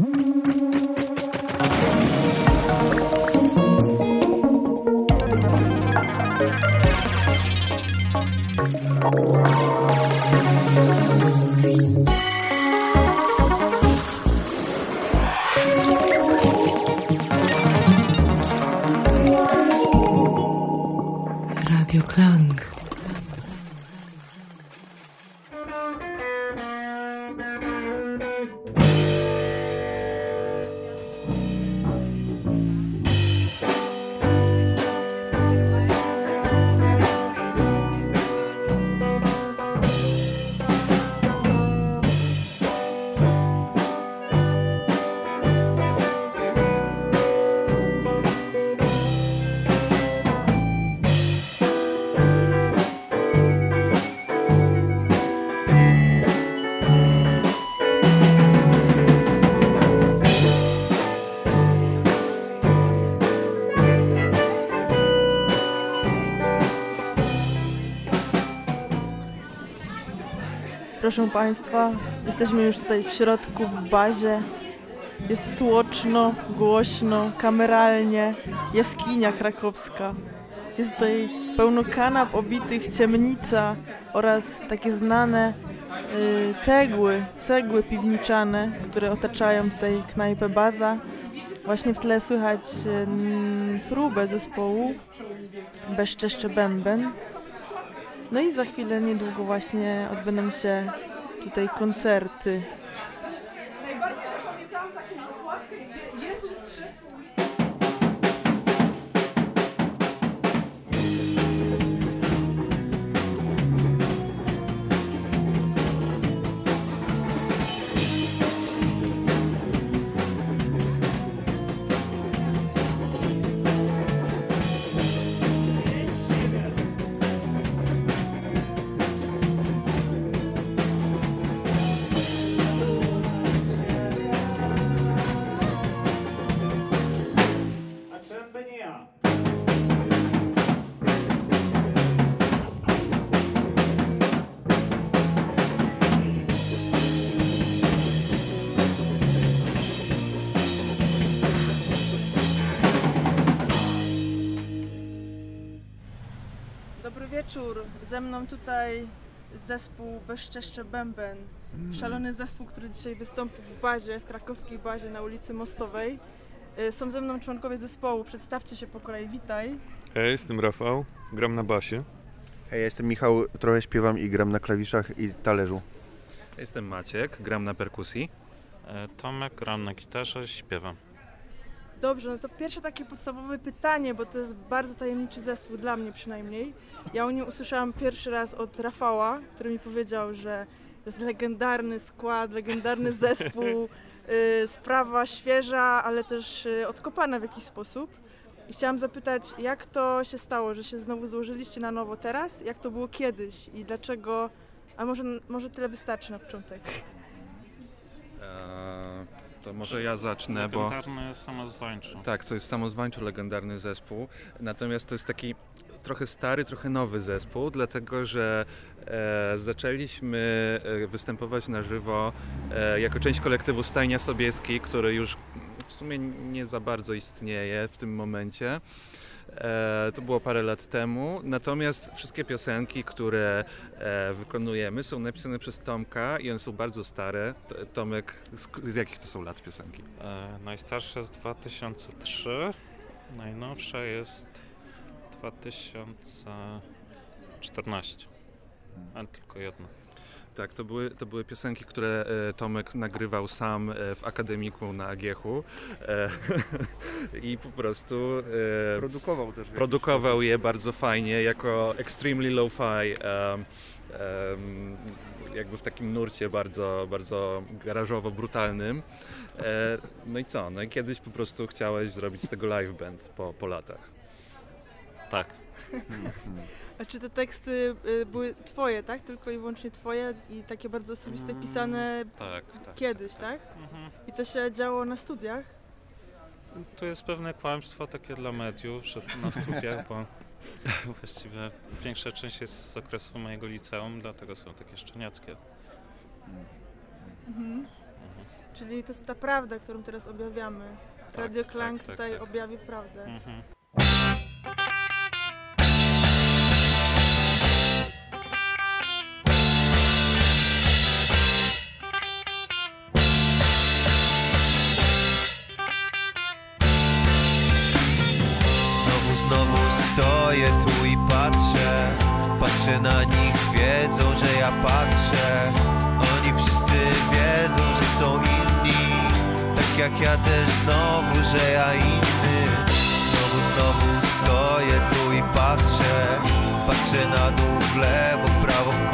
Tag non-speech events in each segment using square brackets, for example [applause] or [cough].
Mm-hmm. Proszę Państwa, jesteśmy już tutaj w środku, w bazie. Jest tłoczno, głośno, kameralnie. Jaskinia krakowska. Jest tutaj pełno kanap obitych, ciemnica oraz takie znane y, cegły, cegły piwniczane, które otaczają tutaj knajpę Baza. Właśnie w tle słychać y, próbę zespołu Bezczeszcze Bęben. No i za chwilę, niedługo właśnie odbędą się tutaj koncerty. Ze mną tutaj zespół Bezczeszcze Bęben. Szalony zespół, który dzisiaj wystąpi w bazie, w krakowskiej bazie na ulicy Mostowej. Y, Są ze mną członkowie zespołu. Przedstawcie się po kolei. Witaj. Hej, jestem Rafał, gram na basie. Hej, jestem Michał, trochę śpiewam i gram na klawiszach i talerzu. Jestem Maciek, gram na perkusji. E, Tomek, gram na gitarze, śpiewam. Dobrze, no to pierwsze takie podstawowe pytanie, bo to jest bardzo tajemniczy zespół, dla mnie przynajmniej. Ja o nim usłyszałam pierwszy raz od Rafała, który mi powiedział, że to jest legendarny skład, legendarny [laughs] zespół, y, sprawa świeża, ale też y, odkopana w jakiś sposób. I chciałam zapytać, jak to się stało, że się znowu złożyliście na nowo teraz? Jak to było kiedyś i dlaczego? A może, może tyle wystarczy na początek. Eee, to może ja zacznę, bo Legendarny, samozwańczy. tak, to jest samozwańczo legendarny zespół. Natomiast to jest taki trochę stary, trochę nowy zespół, dlatego że e, zaczęliśmy e, występować na żywo e, jako część kolektywu Stajnia Sobieski, który już w sumie nie za bardzo istnieje w tym momencie. E, to było parę lat temu, natomiast wszystkie piosenki, które e, wykonujemy są napisane przez Tomka i one są bardzo stare. T- Tomek, z, z jakich to są lat piosenki? E, najstarsze jest 2003, najnowsze jest 2014. Ale tylko jedno. Tak, to były, to były piosenki, które e, Tomek nagrywał sam e, w akademiku na Agiechu e, [laughs] i po prostu e, Produkował też. produkował je bardzo fajnie jako extremely lo-fi, em, jakby w takim nurcie bardzo, bardzo garażowo-brutalnym. E, no i co? No i kiedyś po prostu chciałeś zrobić z tego live band po, po latach. Tak. A czy te teksty y, były twoje, tak? Tylko i wyłącznie twoje i takie bardzo osobiste, Mm. pisane Tak, tak. kiedyś, tak? Mhm. I to się działo na studiach? To jest pewne kłamstwo takie dla mediów, że na studiach, bo [laughs] właściwie większa część jest z okresu mojego liceum, dlatego są takie szczeniackie. Mhm. Czyli to jest ta prawda, którą teraz objawiamy. Radio tak, Klang tak, tak, tutaj tak. objawi prawdę. Mhm. Stoję tu i patrzę. Patrzę na nich, wiedzą, że ja patrzę. Oni wszyscy wiedzą, że są inni. Tak jak ja też znowu, że ja inny. Znowu, znowu stoję tu i patrzę. Patrzę na dół, w lewo, w prawo, w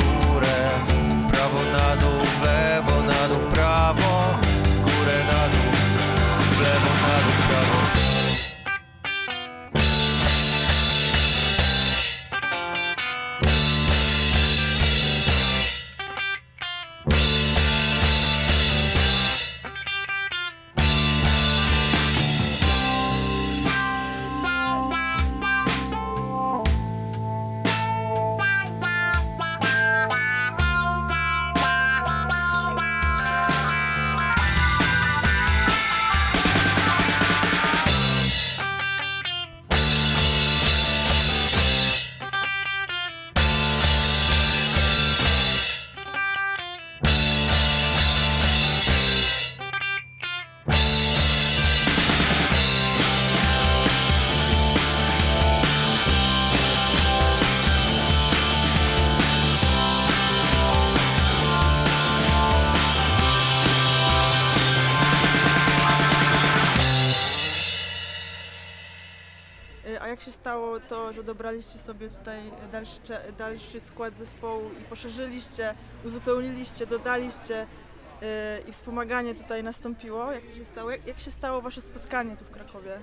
że dobraliście sobie tutaj dalszy, dalszy skład zespołu i poszerzyliście, uzupełniliście, dodaliście y, i wspomaganie tutaj nastąpiło? Jak to się stało? Jak, jak się stało wasze spotkanie tu w Krakowie?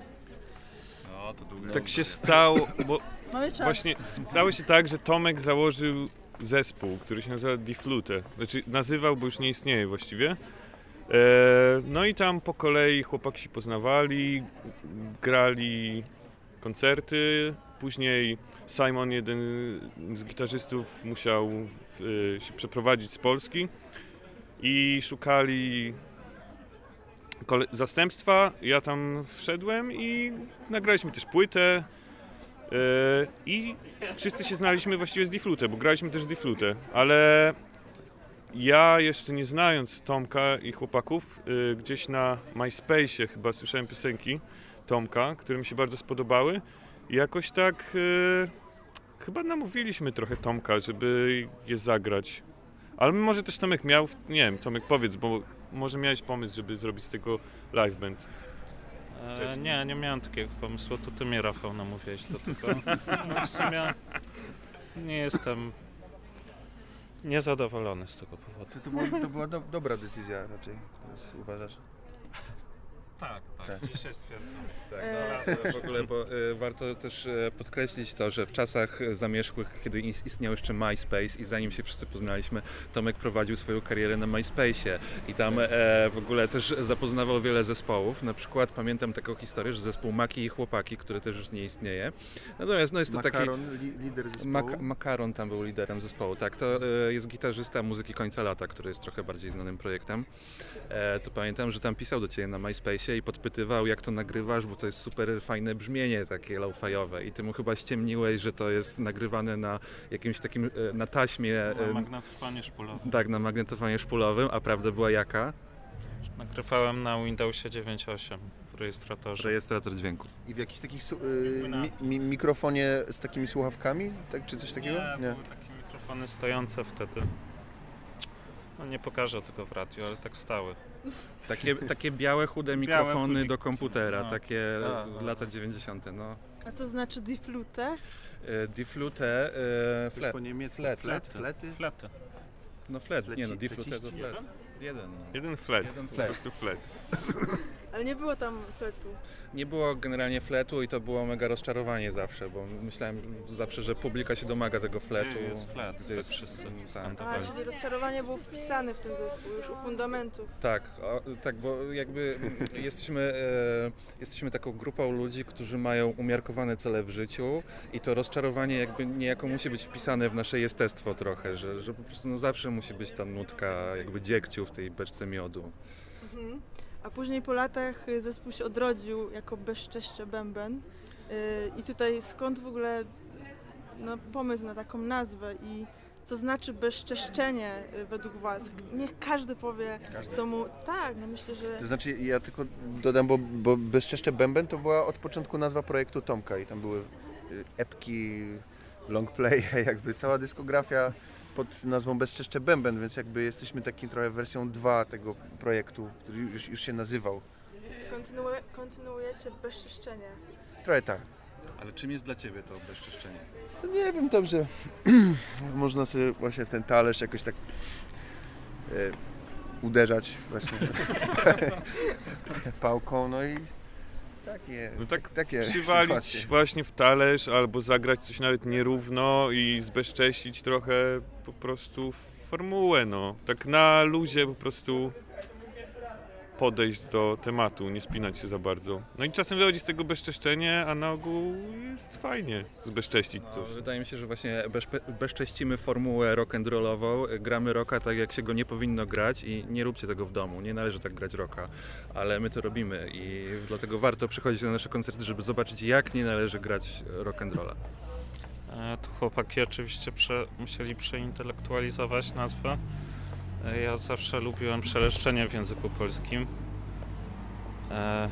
O, to długo. Tak się stało, bo [laughs] Mamy czas. właśnie stało się tak, że Tomek założył zespół, który się nazywa Diflute. Znaczy nazywał, bo już nie istnieje właściwie. E, no i tam po kolei chłopaki się poznawali, grali koncerty. Później Simon, jeden z gitarzystów, musiał w, się przeprowadzić z Polski i szukali zastępstwa. Ja tam wszedłem i nagraliśmy też płytę. Yy, I wszyscy się znaliśmy właściwie z Diflute, bo graliśmy też z Diflute, ale ja jeszcze nie znając Tomka i chłopaków, yy, gdzieś na MySpace'ie chyba słyszałem piosenki Tomka, które mi się bardzo spodobały jakoś tak yy, chyba namówiliśmy trochę Tomka, żeby je zagrać. Ale może też Tomek miał, nie wiem, Tomek powiedz, bo może miałeś pomysł, żeby zrobić z tego live band. E, nie, nie miałem takiego pomysłu, to ty mnie Rafał namówiłeś do tego. No, w sumie nie jestem niezadowolony z tego powodu. To, to, było, to była do, dobra decyzja raczej, teraz uważasz? Tak, tak, Tak. dzisiaj stwierdzam. Tak, no, w ogóle, bo e, warto też e, podkreślić to, że w czasach zamierzchłych, kiedy is- istniał jeszcze MySpace i zanim się wszyscy poznaliśmy, Tomek prowadził swoją karierę na MySpace'ie i tam e, w ogóle też zapoznawał wiele zespołów. Na przykład pamiętam taką historię, że zespół Maki i Chłopaki, który też już nie istnieje. Natomiast no jest to taki... Makaron, li, lider zespołu. Mak- Makaron tam był liderem zespołu, tak. To e, jest gitarzysta muzyki końca lata, który jest trochę bardziej znanym projektem. E, to pamiętam, że tam pisał do ciebie na MySpace'ie i podpytywał, jak to nagrywasz, bo to jest super fajne brzmienie takie low-fiowe. I ty mu chyba ściemniłeś, że to jest nagrywane na jakimś takim, e, na taśmie, Na magnetofonie szpulowym. tak, na magnetofonie szpulowym, a prawda była jaka? Nagrywałem na Windowsie 9.8 w rejestratorze. Rejestrator dźwięku. I w jakichś takich su- y, mi, mi, mikrofonie z takimi słuchawkami, tak, czy coś takiego? Nie, były takie mikrofony stojące wtedy. No nie pokażę tego w radiu, ale tak stały. Takie, takie białe, chude Białe mikrofony chudzik- do komputera, no. takie A, a. lata 90. No. A co znaczy diflute? E, Diflute, e, flat, po niemiecku. flat, Flat, flety? Flety. No flat, nie no, Fleci- Diflute to flat. Jeden. No. Jeden flat, Jeden po flat. prostu flat. [laughs] Ale nie było tam fletu. Nie było generalnie fletu i to było mega rozczarowanie zawsze, bo myślałem zawsze, że publika się domaga tego fletu. Gdzie jest flet? Gdzie jest wszyscy tak. A, czyli rozczarowanie było wpisane w ten zespół już u fundamentów. Tak, o, tak, bo jakby jesteśmy, e, jesteśmy taką grupą ludzi, którzy mają umiarkowane cele w życiu i to rozczarowanie jakby niejako musi być wpisane w nasze jestestwo trochę, że, że po prostu no zawsze musi być ta nutka jakby dziegciu w tej beczce miodu. Mhm. A później po latach y, zespół się odrodził jako Bezczeszcze Bęben. Y, I tutaj skąd w ogóle no, pomysł na taką nazwę i co znaczy bezczeszczenie y, według Was? Niech każdy powie, Każdy. co mu... Tak, no myślę, że... To znaczy, ja tylko dodam, bo, bo Bezczeszcze Bęben to była od początku nazwa projektu Tomka i tam były epki, longplaye, [laughs] jakby cała dyskografia pod nazwą Bezczeszcze Bęben, więc jakby jesteśmy takim trochę wersją 2 tego projektu, który już, już się nazywał. Kontynuuje, kontynuujecie bezczeszczenie. Trochę tak. Ale czym jest dla Ciebie to bezczyszczenie? No nie wiem, tam, że [clears throat] można sobie właśnie w ten talerz jakoś tak e, uderzać właśnie [laughs] [laughs] pałką, no i takie, No tak takie przywalić sytuacje. właśnie w talerz albo zagrać coś nawet nierówno i zbezcześcić trochę po prostu formułę, no. Tak na luzie po prostu podejść do tematu, nie spinać się za bardzo. No i czasem wychodzi z tego bezczeszczenie, a na ogół jest fajnie zbezcześcić No, coś. wydaje mi się, że właśnie bezpe- bezcześcimy formułę rock'n'rollową, gramy rocka tak jak się go nie powinno grać i nie róbcie tego w domu, nie należy tak grać rocka, ale my to robimy i dlatego warto przychodzić na nasze koncerty, żeby zobaczyć jak nie należy grać rock'n'rolla. E, Tu chłopaki oczywiście prze, musieli przeintelektualizować nazwę. Ja zawsze lubiłem szeleszczenie w języku polskim. E,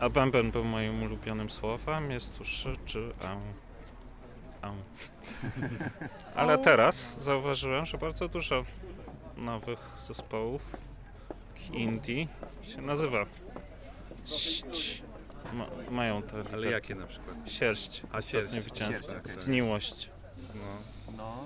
A bęben był moim ulubionym słowem. Jest tu szy czy am. am. [laughs] Ale teraz zauważyłem, że bardzo dużo nowych zespołów indie się nazywa. Ść. Ma, mają te Ale jakie na przykład? Sierść. A, sierść. widziałem. Sierść, okej. Zgniłość. No.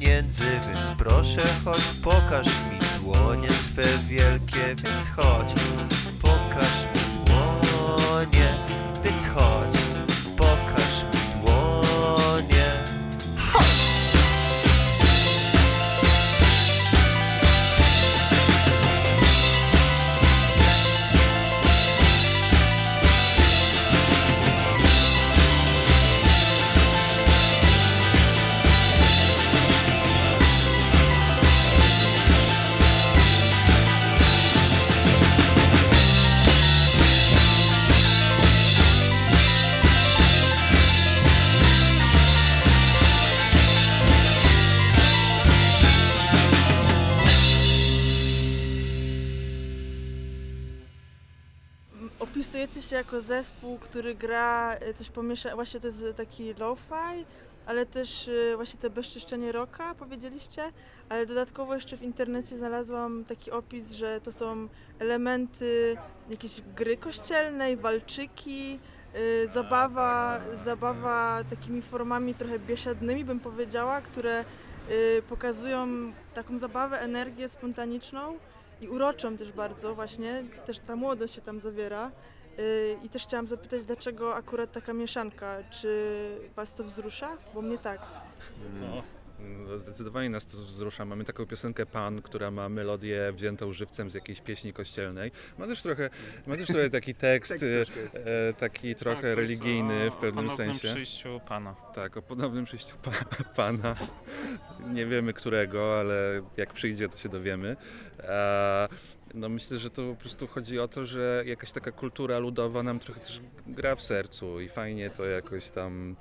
Pieniędzy, więc proszę chodź pokaż mi dłonie swe wielkie, więc chodź, jako zespół, który gra y, coś pomiesza, właśnie to jest taki lo-fi, ale też y, właśnie to bezczyszczenie rocka, powiedzieliście, ale dodatkowo jeszcze w internecie znalazłam taki opis, że to są elementy jakiejś gry kościelnej, walczyki, y, zabawa, zabawa takimi formami trochę biesiadnymi, bym powiedziała, które pokazują taką zabawę, energię spontaniczną i uroczą też bardzo właśnie, też ta młodość się tam zawiera. I też chciałam zapytać, dlaczego akurat taka mieszanka? Czy Was to wzrusza? Bo mnie tak. No, zdecydowanie nas to wzrusza. Mamy taką piosenkę Pan, która ma melodię wziętą żywcem z jakiejś pieśni kościelnej. Ma też trochę, ma też trochę taki tekst, [laughs] Tekst e, taki trochę Tak, to jest religijny o- w pewnym o ponownym sensie. przyjściu Pana. Tak, o ponownym przyjściu pa, [laughs] Pana. Nie wiemy którego, ale jak przyjdzie, to się dowiemy. E, no myślę, że to po prostu chodzi o to, że jakaś taka kultura ludowa nam trochę też gra w sercu i fajnie to jakoś tam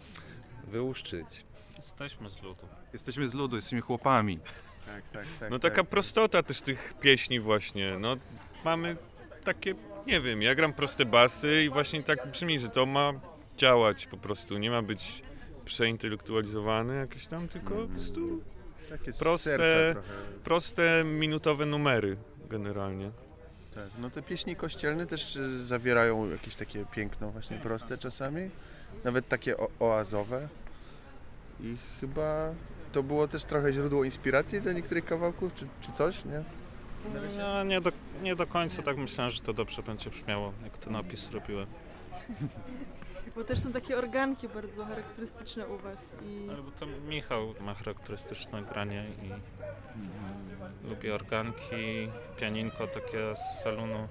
wyłuszczyć. Jesteśmy z ludu. Jesteśmy z ludu, jesteśmy chłopami. Tak, tak, tak. No tak. taka prostota też tych pieśni właśnie, no mamy takie, nie wiem, ja gram proste basy i właśnie tak brzmi, że to ma działać po prostu, nie ma być przeintelektualizowane jakieś tam, tylko po prostu Takie proste- proste minutowe numery generalnie. Tak. No te pieśni kościelne też zawierają jakieś takie piękno właśnie proste czasami. Nawet takie o- oazowe. I chyba to było też trochę źródło inspiracji do niektórych kawałków, czy, czy coś, nie? Ja nie do, nie do końca tak myślałem, że to dobrze będzie brzmiało, jak ten opis robiłem. [laughs] Bo też są takie organki bardzo charakterystyczne u was i Ale bo to Michał ma charakterystyczne granie i lubi organki, pianinko takie z salonu.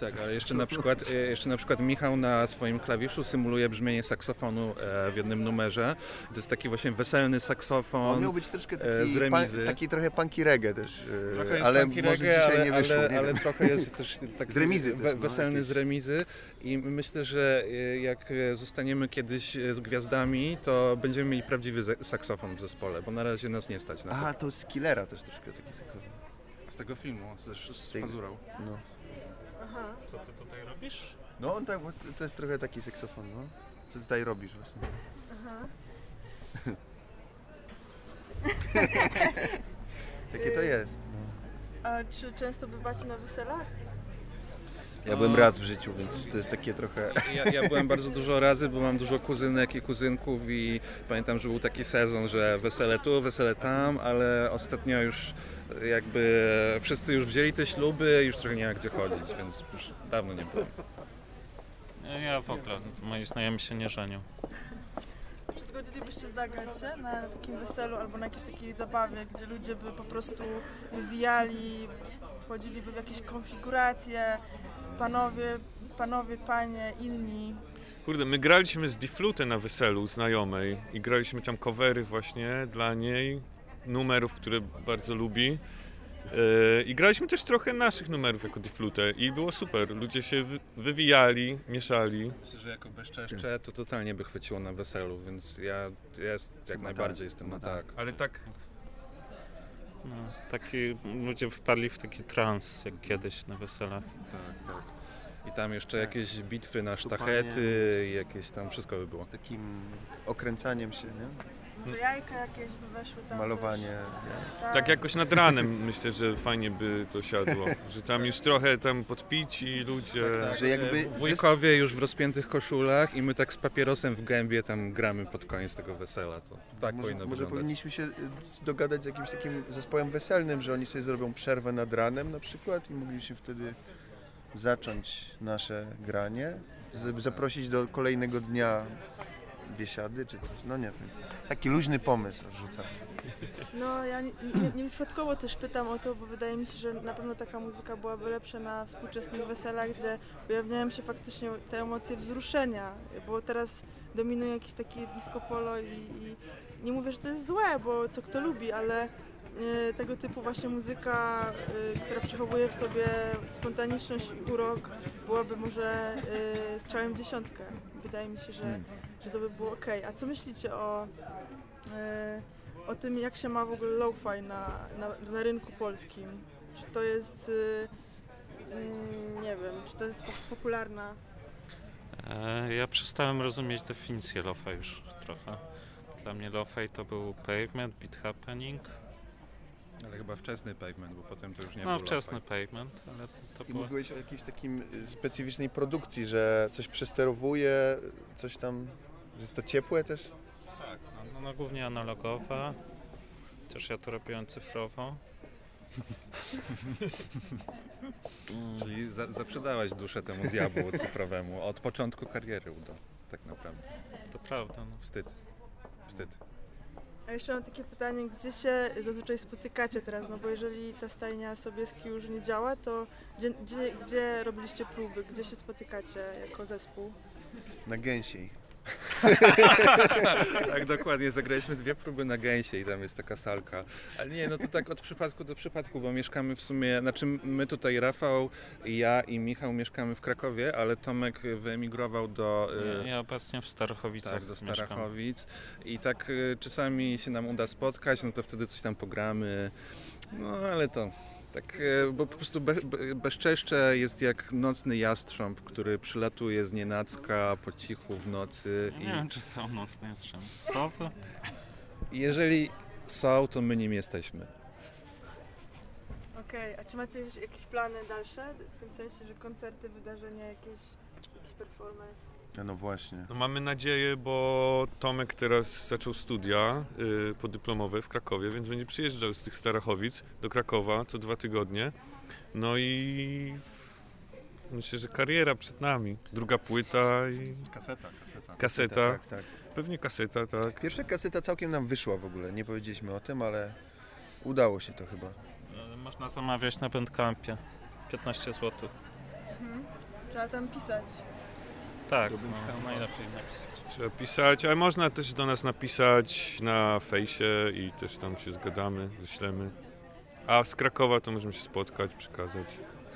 Tak, ale jeszcze na przykład, e, jeszcze na przykład Michał na swoim klawiszu symuluje brzmienie saksofonu e, w jednym numerze. To jest taki właśnie weselny On saksofon. miał być troszkę e, taki, z remizy. taki trochę punky reggae też, Trochę jest ale funky może reggae, dzisiaj ale, nie wyszło, ale, nie ale trochę jest też [laughs] tak Z remizy we, też, no, weselny jakieś. z remizy i myślę, że jak zostaniemy kiedyś z gwiazdami, to będziemy mieli prawdziwy saksofon w zespole, bo na razie nas nie stać na to. Aha, to z Killera też troszkę taki saksofon. Z tego filmu, z, z tej- Pazurą. No. Aha. Co ty tutaj robisz? no on tak, bo to- jest trochę taki saksofon, no. Co ty tutaj robisz właśnie? Aha. [laughs] Takie to jest. No. A czy często bywacie na weselach? Ja byłem raz w życiu, więc to jest takie trochę... Ja, ja byłem bardzo dużo razy, bo mam dużo kuzynek i kuzynków i pamiętam, że był taki sezon, że wesele tu, wesele tam, ale ostatnio już jakby wszyscy już wzięli te śluby, już trochę nie ma gdzie chodzić, więc już dawno nie byłem. Ja w ogóle, moi znajomi się nie żenią. Czy zgodzilibyście zagrać się na takim weselu albo na jakiejś takiej zabawie, gdzie ludzie by po prostu wywijali, wchodziliby w jakieś konfiguracje, panowie, panowie, panie, inni. Kurde, my graliśmy z Diflute na weselu znajomej i graliśmy tam covery właśnie dla niej, numerów, które bardzo lubi. Yy, I graliśmy też trochę naszych numerów jako Diflute i było super. Ludzie się wy- wywijali, mieszali. Myślę, że jako bezczeszcze to totalnie by chwyciło na weselu, więc ja, jest, jak najbardziej jestem na tak. Ale tak, No, taki, ludzie wpadli w taki trans, jak kiedyś na weselach. Tak, tak. I tam jeszcze jakieś bitwy na Szupanie. sztachety i jakieś tam wszystko by było. Z takim okręcaniem się, nie? Może jajka jakieś by weszły tam Malowanie. Też. Tak. tak jakoś nad ranem myślę, że fajnie by to siadło. Że tam już trochę tam podpici ludzie. Że jakby E, Wujkowie już w rozpiętych koszulach i my tak z papierosem w gębie tam gramy pod koniec tego wesela. To tak może, powinno może wyglądać. powinniśmy się y, dogadać z jakimś takim zespołem weselnym, że oni sobie zrobią przerwę nad ranem na przykład i mogliśmy wtedy zacząć nasze granie, zaprosić do kolejnego dnia biesiady czy coś. No nie wiem. Taki luźny pomysł rzucam. No ja nie, nie, nie przypadkowo też pytam o to, bo wydaje mi się, że na pewno taka muzyka byłaby lepsza na współczesnych weselach, gdzie ujawniają się faktycznie te emocje wzruszenia, bo teraz dominuje jakieś takie disco polo i, i nie mówię, że to jest złe, bo co kto lubi, ale y, tego typu właśnie muzyka, y, która przechowuje w sobie spontaniczność i urok, byłaby może y, strzałem w dziesiątkę. Wydaje mi się, że, że to by było ok. A co myślicie o, y, o tym, jak się ma w ogóle lo-fi na, na, na rynku polskim? Czy to jest, y, mm, nie wiem, czy to jest po- popularna? E, ja przestałem rozumieć definicję lo-fi już trochę. Dla mnie lo-fi to był pavement, beat happening. Ale chyba wczesny pavement, bo potem to już nie No, był wczesny lo-fi. pavement, ale to I było... mówiłeś o jakiejś takim y, specyficznej produkcji, że coś przesterowuje, coś tam, jest to ciepłe też? Tak, no, no głównie analogowe. Też ja to robiłem cyfrowo. [laughs] Czyli za, zaprzedałaś duszę temu diabłu cyfrowemu od początku kariery Udo, tak naprawdę. to prawda. No. Wstyd. Wstyd. A jeszcze mam takie pytanie, gdzie się zazwyczaj spotykacie teraz? No bo jeżeli ta stajnia Sobieski już nie działa, to gdzie, gdzie, gdzie robiliście próby? Gdzie się spotykacie jako zespół? Na gęsiej. [laughs] tak, dokładnie. Zagraliśmy dwie próby na gęsie i tam jest taka salka. Ale nie, no to tak od przypadku do przypadku, bo mieszkamy w sumie, znaczy my tutaj, Rafał, ja i Michał mieszkamy w Krakowie, ale Tomek wyemigrował do... y, Ja obecnie w Starachowicach Tak, do mieszkam. Starachowic i tak y, czasami się nam uda spotkać, no to wtedy coś tam pogramy, no ale to tak, y, bo po prostu be, be, Bezczeszcze jest jak nocny jastrząb, który przylatuje z nienacka po cichu w nocy Nie wiem, czy są nocne jastrzęby. I jeżeli są, to my nim jesteśmy. Okej, a czy macie jakieś- jakieś plany dalsze? W tym sensie, że koncerty, wydarzenia, jakieś, jakiś performance? No właśnie. No mamy nadzieję, bo Tomek teraz zaczął studia y, podyplomowe w Krakowie, więc będzie przyjeżdżał z tych Starachowic do Krakowa co dwa tygodnie. No i myślę, że kariera przed nami. Druga płyta i Kaseta, kaseta. kaseta. Tak, tak. Pewnie kaseta, tak. Pierwsza kaseta całkiem nam wyszła w ogóle. Nie powiedzieliśmy o tym, ale udało się to chyba. Można zamawiać na Bandcampie. 15 zł. Mhm. Trzeba tam pisać. Tak, no, najlepiej napisać. Trzeba pisać, ale można też do nas napisać na fejsie i też tam się zgadamy, wyślemy. A z Krakowa to możemy się spotkać, przekazać,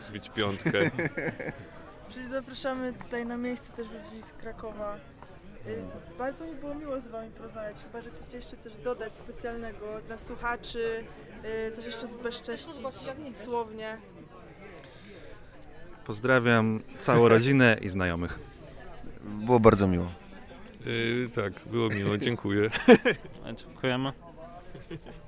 zbić piątkę. [laughs] Czyli zapraszamy tutaj na miejsce też ludzi z Krakowa. Y, Bardzo mi było miło z Wami porozmawiać, chyba że chcecie jeszcze coś dodać specjalnego dla słuchaczy, y, coś jeszcze zbezcześcić słownie. Pozdrawiam całą rodzinę i znajomych. Było bardzo miło. Yy, tak, było miło, dziękuję. [laughs] Dziękujemy. [laughs]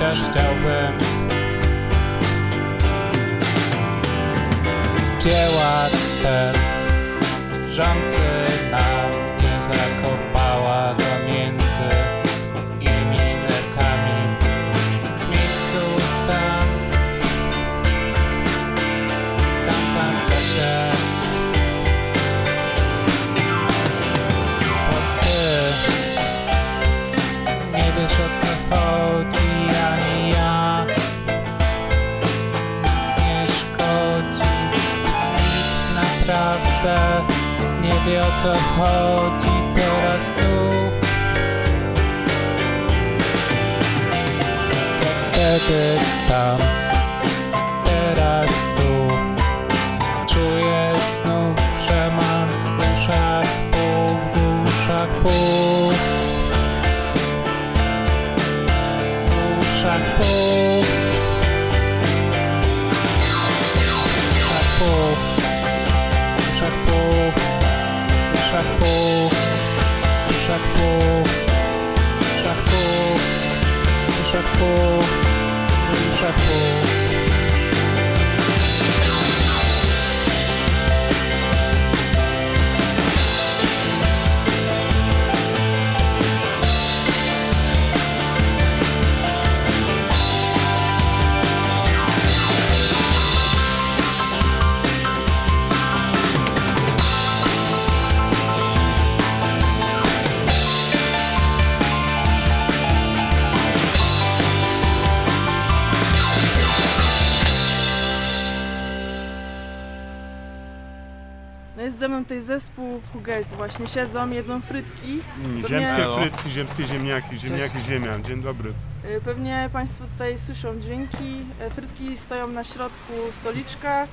chociaż chciałbym. Dzieła te rządcy co chodzi teraz tu. Jak wtedy tam, chapeau, chapeau. Tutaj zespół Hugejs właśnie, siedzą, jedzą frytki. Pewnie- Ziemskie Halo. frytki, ziemskie ziemniaki, ziemniaki ziemia. Dzień dobry. Y, Pewnie Państwo tutaj słyszą dźwięki. Y, Frytki stoją na środku stoliczka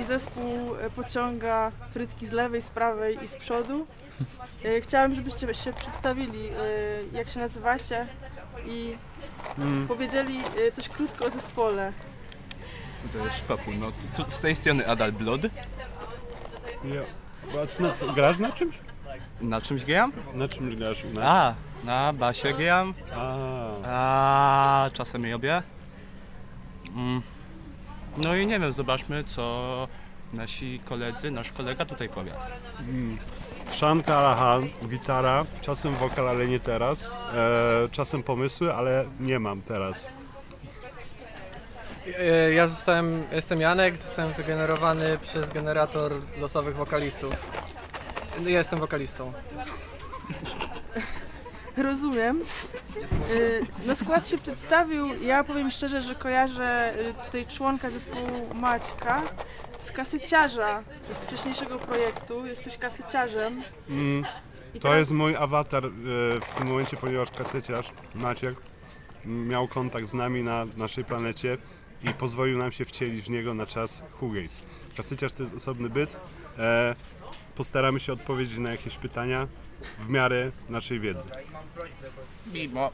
i zespół y, pociąga frytki z lewej, z prawej i z przodu. Chciałam, żebyście się przedstawili, jak się nazywacie i Mm. powiedzieli coś krótko o zespole. To jest szpapu. No, tu, tu, z tej strony Adal Blood. Ja. Co, grasz na czymś? Na czymś grałem? Na czym grasz u nas? A, na basie grałem, A, a czasem robię. Mm. No i nie wiem, zobaczmy co nasi koledzy, nasz kolega tutaj powie. Sean Callahan, gitara, czasem wokal, ale nie teraz. E, czasem pomysły, ale nie mam teraz. E, Ja zostałem, jestem Janek, zostałem wygenerowany przez generator losowych wokalistów. Ja jestem wokalistą. Rozumiem. Y, No skład się przedstawił. Ja powiem szczerze, że kojarzę y, tutaj członka zespołu Maćka z kasyciarza z wcześniejszego projektu. Jesteś kasyciarzem. Mm, I to teraz- jest mój awatar e, w tym momencie, ponieważ kaseciarz Maciek m, miał kontakt z nami na naszej planecie i pozwolił nam się wcielić w niego na czas Hugays. Kaseciarz to jest osobny byt. E, postaramy się odpowiedzieć na jakieś pytania w miarę naszej wiedzy. Mimo.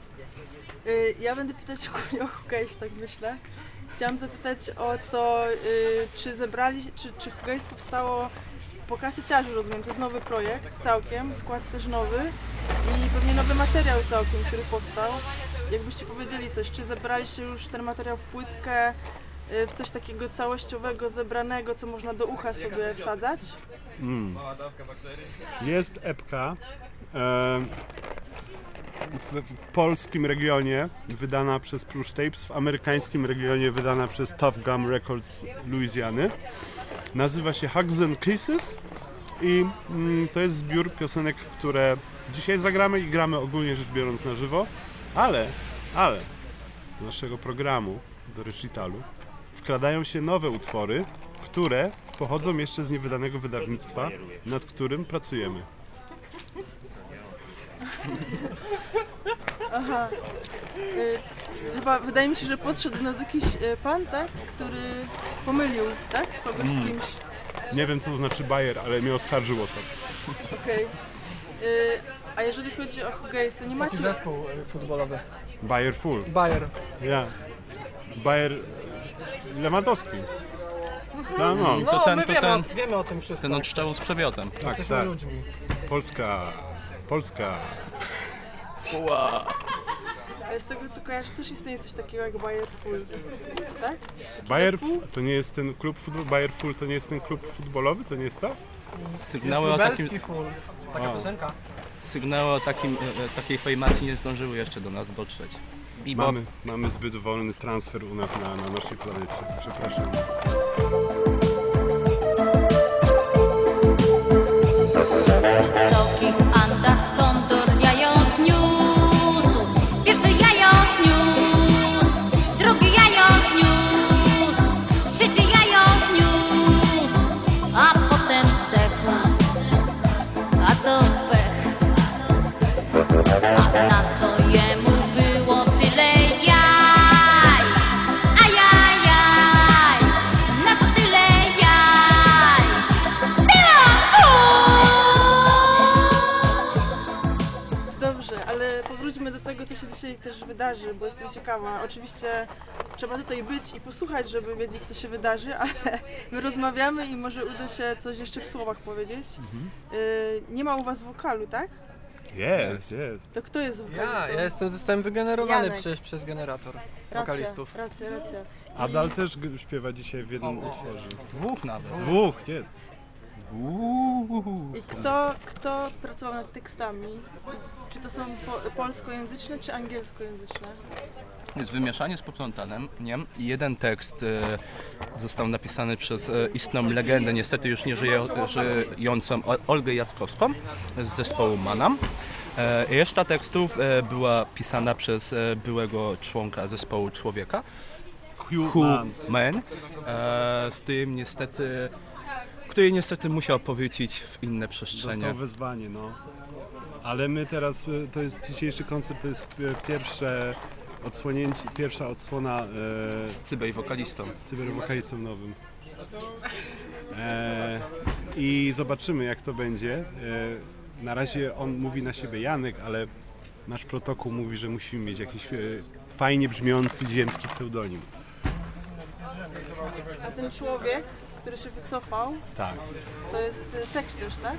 Y, Ja będę pytać [laughs] ogólnie o Hugejs, tak myślę. Chciałam zapytać o to, y, czy zebrali, czy, czy powstało po kasyciarzu, rozumiem, to jest nowy projekt całkiem, skład też nowy i pewnie nowy materiał całkiem, który powstał. Jakbyście powiedzieli coś, czy zebraliście już ten materiał w płytkę, y, w coś takiego całościowego, zebranego, co można do ucha sobie wsadzać? Mm. Jest epka e, w, w polskim regionie wydana przez Plush Tapes, w amerykańskim regionie wydana przez Tough Gum Records Louisiany. Nazywa się Hugs and Kisses i mm, to jest zbiór piosenek, które dzisiaj zagramy i gramy ogólnie rzecz biorąc na żywo, ale, ale do naszego programu, do recitalu wkradają się nowe utwory, które pochodzą jeszcze z niewydanego wydawnictwa, nad którym pracujemy. Aha. Y, chyba wydaje mi się, że podszedł do nas jakiś y, pan, tak? Który pomylił, tak? Kogoś z Mm. kimś. Nie wiem, co to znaczy Bayer, ale mnie oskarżyło to. Okej. Y, jeżeli chodzi o Hugejs, to nie Taki macie... zespół e, futbolowy. Bayer Full. Bayer. Ja. Bayer Lewandowski. No, no. No, To ten- my to wiemy, ten- o, wiemy o tym wszystko. Ten od strzału z przewiotem. Tak, Jesteśmy tak. ludźmi. Polska. Polska. A z tego co kojarzę, też istnieje coś takiego jak Bayer Full, tak? Taki Bayer zespół? to nie jest ten klub futbol, Bayer Full to nie jest ten klub futbolowy, to nie jest to? Sygnały Jest o takim, full. Taka piosenka. Sygnały o takim, e, e, takiej formacji nie zdążyły jeszcze do nas dotrzeć. Mamy, mamy zbyt wolny transfer u nas na, na naszej planecie. Przepraszam. Się też wydarzy, bo jestem ciekawa. Oczywiście trzeba tutaj być i posłuchać, żeby wiedzieć, co się wydarzy, [laughs] ale my rozmawiamy i może uda się coś jeszcze w słowach powiedzieć. Y, nie ma u was wokalu, tak? Jest, jest. To kto jest wokalistą? Ja, ja jestem, zostałem wygenerowany Janek. przez, przez generator Racja, wokalistów. Racja, racja. Adal też g- śpiewa dzisiaj w jednym utworze. dwóch nawet. Dwóch, nie. Uuu. I kto, kto pracował nad tekstami? Czy to są po, polskojęzyczne czy angielskojęzyczne? Jest wymieszanie z poplątanem, nie? Jeden tekst e, został napisany przez e, istną legendę, niestety już nie żyje, żyjącą Olgę Jackowską z zespołu Manam. E, reszta tekstów e, była pisana przez e, byłego członka zespołu Człowieka, Hugh Who Mann. Man, e, z tym niestety, który niestety musiał powrócić w inne przestrzenie. Dostał wezwanie, no. Ale my teraz, y, to jest dzisiejszy koncert, to jest pi- pierwsze odsłonięcie, pierwsza odsłona e, Z cybej wokalistą. z cyberwokalistą nowym. E, I zobaczymy jak to będzie. E, na razie on mówi na siebie Janek, ale nasz protokół mówi, że musimy mieć jakiś e, fajnie brzmiący ziemski pseudonim. A ten człowiek, który się wycofał, Tak, to jest y, tekściarz, tak?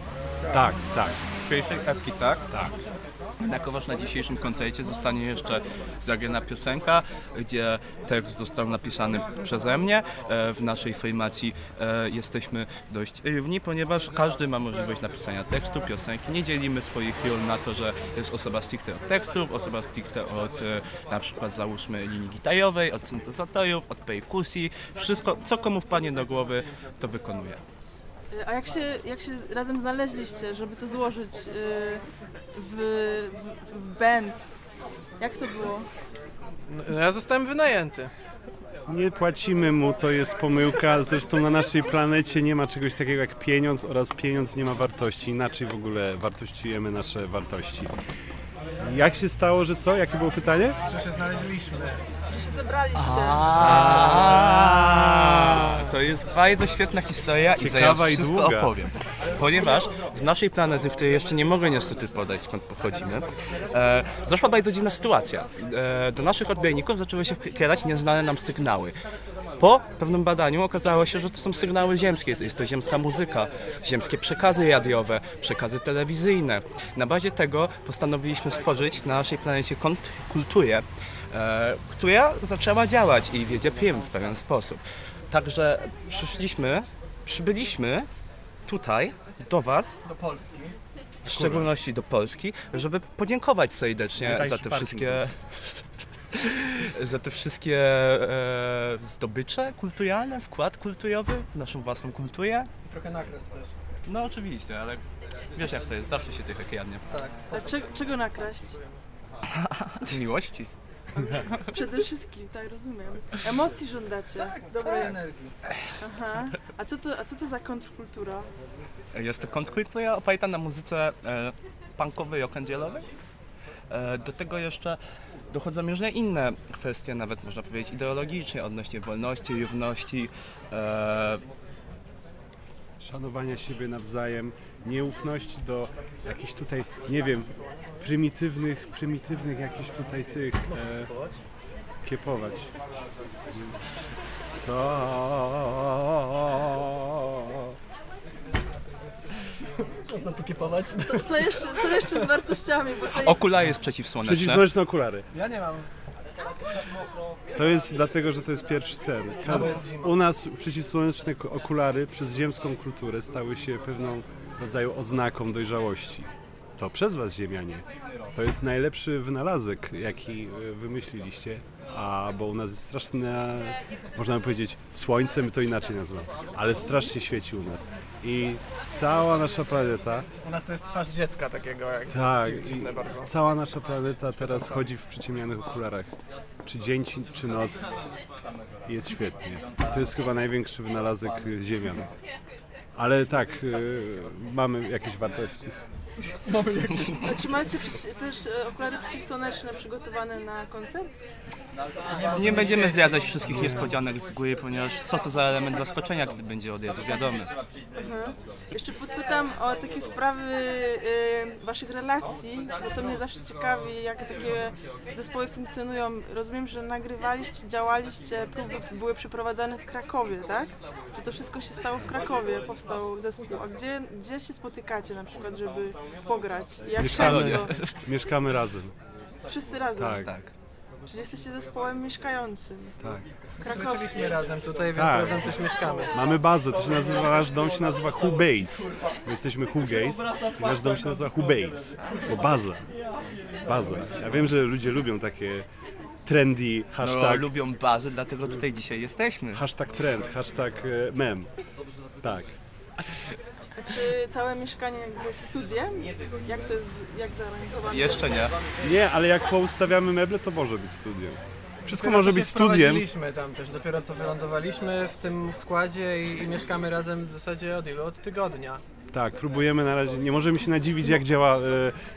tak, tak. Z pierwszej epki, tak? Tak. Jednakowoż na dzisiejszym koncercie zostanie jeszcze zagrana piosenka, gdzie tekst został napisany przeze mnie. E, W naszej formacji e, jesteśmy dość równi, ponieważ każdy ma możliwość napisania tekstu, piosenki. Nie dzielimy swoich ról na to, że jest osoba stricte od tekstów, osoba stricte od e, na przykład załóżmy linii gitarowej, od syntezatorów, od perkusji. Wszystko, co komu wpadnie do głowy, to wykonuje. A jak się, jak się razem znaleźliście, żeby to złożyć y, w, w, w band? Jak to było? No, ja zostałem wynajęty. Nie płacimy mu, to jest pomyłka. Zresztą na naszej planecie nie ma czegoś takiego jak pieniądz oraz pieniądz nie ma wartości. Inaczej w ogóle wartościujemy nasze wartości. Jak się stało, że co? Jakie było pytanie? Że się znaleźliśmy. Że się zebraliście? To jest bardzo świetna historia i Ciekawa zaraz i wszystko długa. opowiem. Ponieważ z naszej planety, której jeszcze nie mogę niestety podać skąd pochodzimy, e, zaszła bardzo dziwna sytuacja. E, do naszych odbiorników zaczęły się kierać nieznane nam sygnały. Po pewnym badaniu okazało się, że to są sygnały ziemskie, to jest to ziemska muzyka, ziemskie przekazy radiowe, przekazy telewizyjne. Na bazie tego postanowiliśmy stworzyć na naszej planecie kulturę, e, która zaczęła działać i wiedzie prym w pewien sposób. Także przyszliśmy, przybyliśmy tutaj do Was, Do Polski. w szczególności do Polski, żeby podziękować serdecznie za te wszystkie [laughs] za te wszystkie e, zdobycze kulturalne, wkład kulturowy w naszą własną kulturę. I trochę nagrać też. No oczywiście, ale wiesz jak to jest, zawsze się trochę kradnie. Tak. A cze, czego nakraść? [laughs] Z miłości. Przede wszystkim, tak rozumiem. Emocji żądacie. Tak, Dobrej energii. Aha. A co to, a co to za kontrkultura? Jest to kontrkultura oparta na muzyce e, punkowej, rock'n'rollowej. E, do tego jeszcze dochodzą różne inne kwestie, nawet można powiedzieć ideologiczne, odnośnie wolności, równości. E, Szanowania siebie nawzajem, nieufności do jakichś tutaj, nie wiem, prymitywnych, prymitywnych jakichś tutaj tych... E, kiepować. Co? Można tu kiepować? Co, co, jeszcze, co jeszcze z wartościami? Bo tutaj okulary jest przeciwsłoneczne. Przeciwsłoneczne okulary. Ja nie mam. To jest dlatego, że to jest pierwszy ten. U nas przeciwsłoneczne okulary przez ziemską kulturę stały się pewną rodzaju oznaką dojrzałości. To przez was, ziemianie. To jest najlepszy wynalazek, jaki e, wymyśliliście. A bo u nas jest straszne, można by powiedzieć, słońce, my to inaczej nazywamy, ale strasznie świeci u nas. I cała nasza planeta U nas to jest twarz dziecka takiego, jak tak, dziw- dziwne bardzo. cała nasza planeta teraz chodzi w przyciemnianych okularach. Czy dzień, czy noc. Jest świetnie. To jest chyba największy wynalazek Ziemian. Ale tak, y, mamy jakieś wartości. A Czy macie też e, okulary przeciwsłoneczne przygotowane na koncert? Nie będziemy zdradzać wszystkich niespodzianek z góry, ponieważ co to za element zaskoczenia, gdy będzie od razu wiadomy. Aha. Jeszcze podpytam o takie sprawy y, waszych relacji, bo to mnie zawsze ciekawi, jak takie zespoły funkcjonują. Rozumiem, że nagrywaliście, działaliście, próby były przeprowadzane w Krakowie, tak? Że to wszystko się stało w Krakowie, powstał zespół. A gdzie, gdzie się spotykacie na przykład, żeby pograć? Jak Mieszkamy, często? mieszkamy razem. Wszyscy razem? Tak. Tak. Czyli jesteście zespołem mieszkającym. Tak. Krakowskim. Razem tutaj, więc Tak. razem też mieszkamy. Mamy bazę, to się nazywa, nasz dom się nazywa Hubase. My jesteśmy Hugase i nasz dom się nazywa Hubase, bo baza. Baza. Ja wiem, że ludzie lubią takie trendy, No, hashtag, lubią bazę, dlatego tutaj dzisiaj jesteśmy. hashtag trend, hashtag e, mem. Tak. A Czy całe mieszkanie jakby jest studiem? Jak to jest, jak zaaranżowane? Jeszcze nie. Nie, ale jak poustawiamy meble, to może być studiem. Wszystko Dopiero może co się być studiem. sprowadziliśmy tam też, dopiero co wylądowaliśmy w tym składzie i, i mieszkamy razem w zasadzie od ilu? Od tygodnia. Tak, próbujemy na razie. Nie możemy się nadziwić, jak działa e,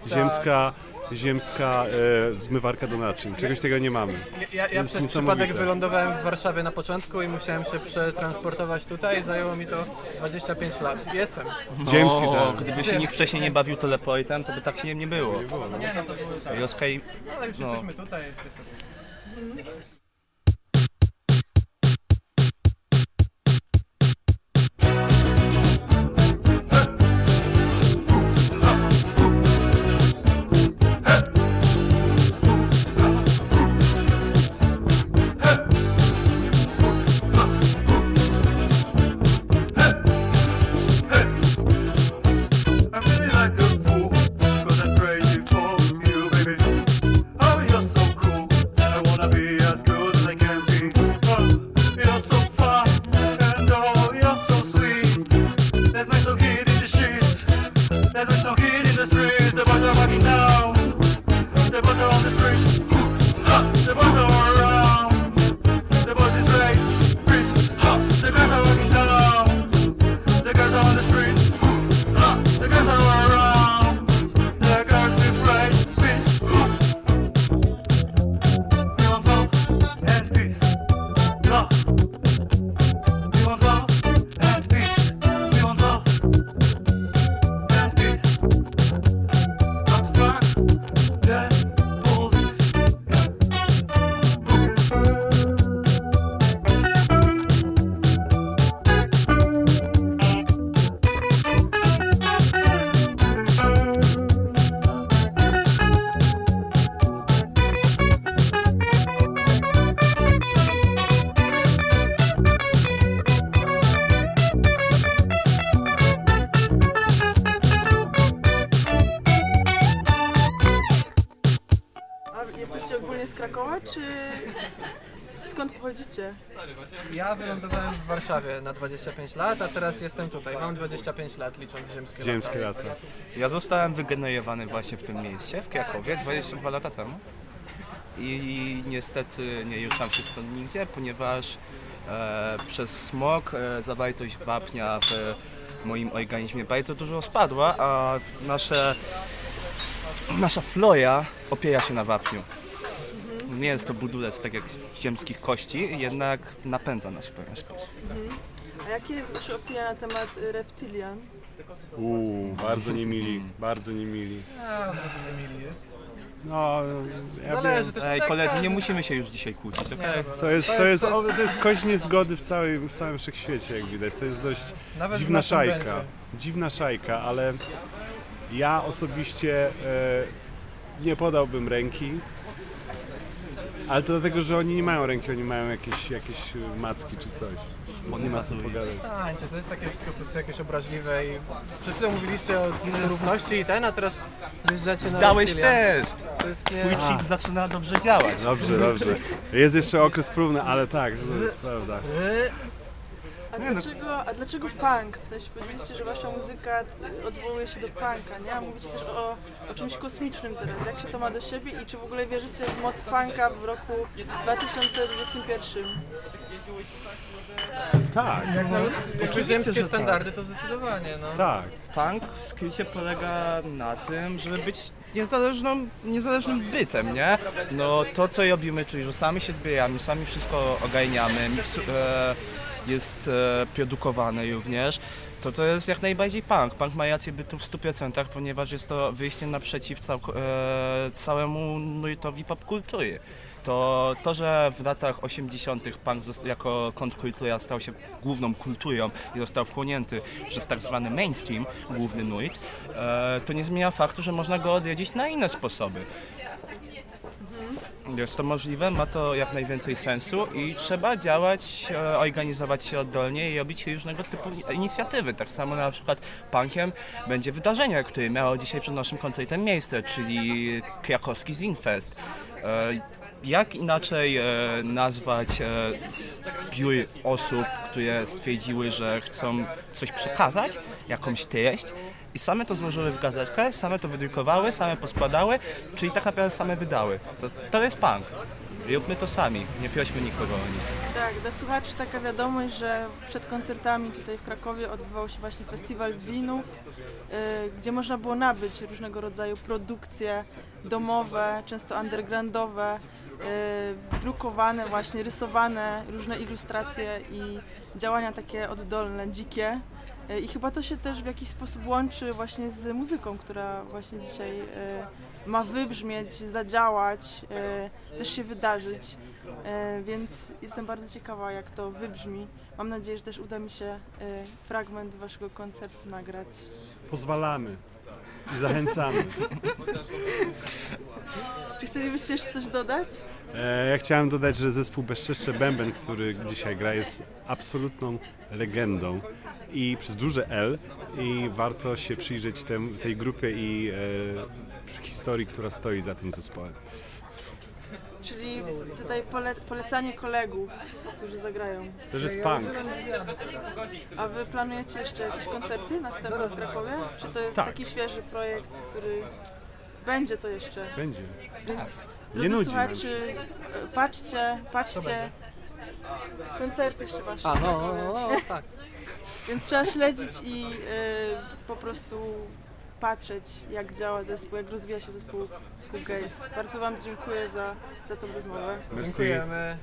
ziemska, ziemska e, zmywarka do naczyń. Czegoś tego nie mamy. Ja, ja, przez przypadek wylądowałem w Warszawie na początku i musiałem się przetransportować tutaj. Zajęło mi to 25 lat. Jestem. Ziemski O, ten. gdyby się nikt wcześniej nie bawił teleportem, to by tak się nie było. Nie, no to były tak. Joskaj, Ale już no. jesteśmy tutaj. Jest, na 25 lat, a teraz jestem tutaj. Mam 25 lat licząc ziemskie, lata. Ja zostałem wygenerowany właśnie w tym mieście, w Krakowie, 22 lata temu. I niestety nie ruszam się stąd nigdzie, ponieważ e, przez smog e, zawartość wapnia w moim organizmie bardzo dużo spadła, a nasze, nasza flora opiera się na wapniu. Nie jest to budulec tak jak z ziemskich kości, jednak napędza nas w pewien sposób. Mhm. A jakie jest wasza opinia na temat reptilian? Uuu, bardzo niemili, bardzo niemili. A, od razu nie mili jest. No, ja Zależy wiem. też Ej, tak, koledzy, nie musimy się już dzisiaj kłócić, okej? Nie, dobra. To jest, To jest- to jest- to jest kość niezgody w, całej, w całym wszechświecie, jak widać. To jest dość Nawet dziwna szajka. będzie. Dziwna szajka, ale ja osobiście e, nie podałbym ręki. Ale to dlatego, że oni nie mają ręki, oni mają jakieś, jakieś e, macki czy coś. Więc nie ma co pogadać. Przestańcie, to jest takie wszystko po prostu jakieś obraźliwe i przed chwilą mówiliście o równości i ten, a teraz wjeżdżacie na Zdałeś reptilian. test! To jest nie... Twój chip zaczyna dobrze działać. Dobrze, dobrze. Jest jeszcze okres próbny, ale tak, to jest prawda. A dlaczego, a dlaczego punk? W sensie powiedzieliście, że wasza muzyka odwołuje się do punka, nie? A mówicie też o, o czymś kosmicznym teraz. Jak się to ma do siebie i czy w ogóle wierzycie w moc punka w roku 2021? Tak. Jak na jakby Oczywiście, ziemskie że tak. standardy, to zdecydowanie, no. Tak. Punk w skrócie polega na tym, żeby być niezależną, niezależnym bytem, nie? No to co robimy, czyli że sami się zbieramy, sami wszystko ogarniamy, miksu, e, jest e, produkowane również, to to jest jak najbardziej punk. Punk ma rację bytu w 100%, ponieważ jest to wyjście naprzeciw cał, e, całemu nurtowi popkultury. To, to, że w latach 80. punk jako kontrkultura stał się główną kulturą i został wchłonięty przez tak zwany mainstream, główny nurt, e, to nie zmienia faktu, że można go odwiedzić na inne sposoby. Jest to możliwe, ma to jak najwięcej sensu i trzeba działać, e, organizować się oddolnie i robić różnego typu inicjatywy. Tak samo na przykład punkiem będzie wydarzenie, które miało dzisiaj przed naszym koncertem miejsce, czyli krakowski Zinfest. Jak inaczej e, nazwać e, zbiór osób, które stwierdziły, że chcą coś przekazać, jakąś treść i same to złożyły w gazetkę, same to wydrukowały, same poskładały, czyli tak naprawdę same wydały. To, to jest punk. Róbmy to sami, nie prośmy nikogo o nic. Tak, dla słuchaczy taka wiadomość, że przed koncertami tutaj w Krakowie odbywał się właśnie festiwal zinów, y, gdzie można było nabyć różnego rodzaju produkcje domowe, często undergroundowe, y, drukowane właśnie, rysowane, różne ilustracje i działania takie oddolne, dzikie. Y, I chyba to się też w jakiś sposób łączy właśnie z muzyką, która właśnie dzisiaj y, ma wybrzmieć, zadziałać, y, też się wydarzyć. E, więc jestem bardzo ciekawa, jak to wybrzmi. Mam nadzieję, że też uda mi się e, fragment waszego koncertu nagrać. Pozwalamy i zachęcamy. Czy chcielibyście jeszcze coś dodać? E, Ja chciałem dodać, że zespół Bezczeszcze Bęben, który dzisiaj gra, jest absolutną legendą i przez duże L i warto się przyjrzeć tem, tej grupie i e, historii, która stoi za tym zespołem. Czyli tutaj pole, polecanie kolegów, którzy zagrają. To jest punk. A wy planujecie jeszcze jakieś koncerty następne w Krakowie? Czy to jest Tak. taki świeży projekt, który będzie to jeszcze? Będzie. Więc Nie drodzy nudzi słuchacze, e, patrzcie, patrzcie. Koncerty jeszcze wasze. A, no, Krakowie. no, no, tak. [laughs] Więc trzeba śledzić i e, po prostu patrzeć, jak działa zespół, jak rozwija się zespół Gaze. Bardzo Wam dziękuję za, za tą rozmowę. Dziękujemy.